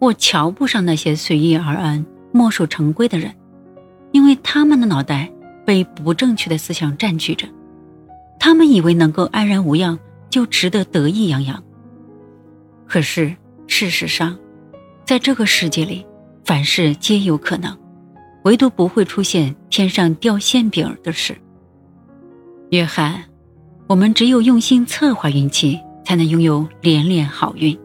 我瞧不上那些随遇而安、墨守成规的人，因为他们的脑袋被不正确的思想占据着，他们以为能够安然无恙就值得得意洋洋。可是事实上，在这个世界里，凡事皆有可能，唯独不会出现天上掉馅饼的事。约翰，我们只有用心策划运气，才能拥有连连好运。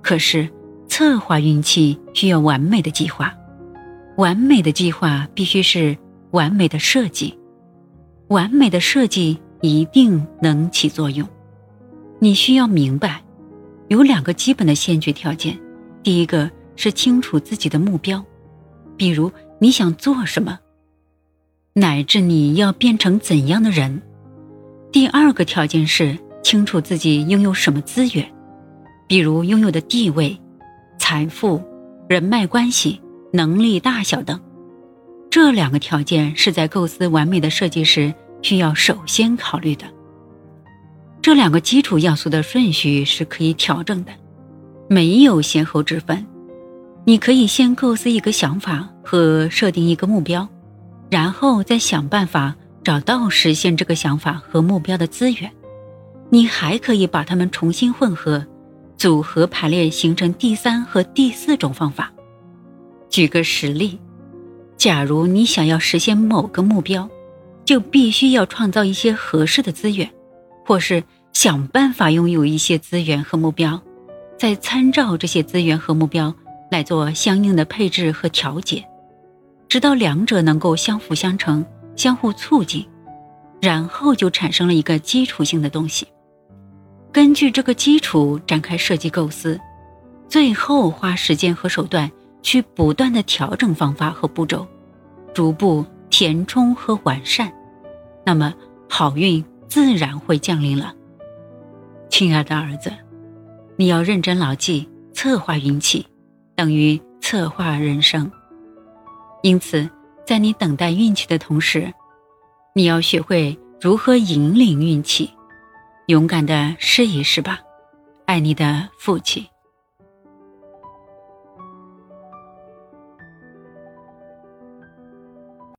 可是。策划运气需要完美的计划，完美的计划必须是完美的设计，完美的设计一定能起作用。你需要明白，有两个基本的先决条件：第一个是清楚自己的目标，比如你想做什么，乃至你要变成怎样的人；第二个条件是清楚自己拥有什么资源，比如拥有的地位。财富、人脉关系、能力大小等，这两个条件是在构思完美的设计时需要首先考虑的。这两个基础要素的顺序是可以调整的，没有先后之分。你可以先构思一个想法和设定一个目标，然后再想办法找到实现这个想法和目标的资源。你还可以把它们重新混合。组合排列形成第三和第四种方法。举个实例，假如你想要实现某个目标，就必须要创造一些合适的资源，或是想办法拥有一些资源和目标，再参照这些资源和目标来做相应的配置和调节，直到两者能够相辅相成、相互促进，然后就产生了一个基础性的东西。根据这个基础展开设计构思，最后花时间和手段去不断的调整方法和步骤，逐步填充和完善，那么好运自然会降临了。亲爱的儿子，你要认真牢记，策划运气等于策划人生。因此，在你等待运气的同时，你要学会如何引领运气。勇敢的试一试吧，爱你的父亲。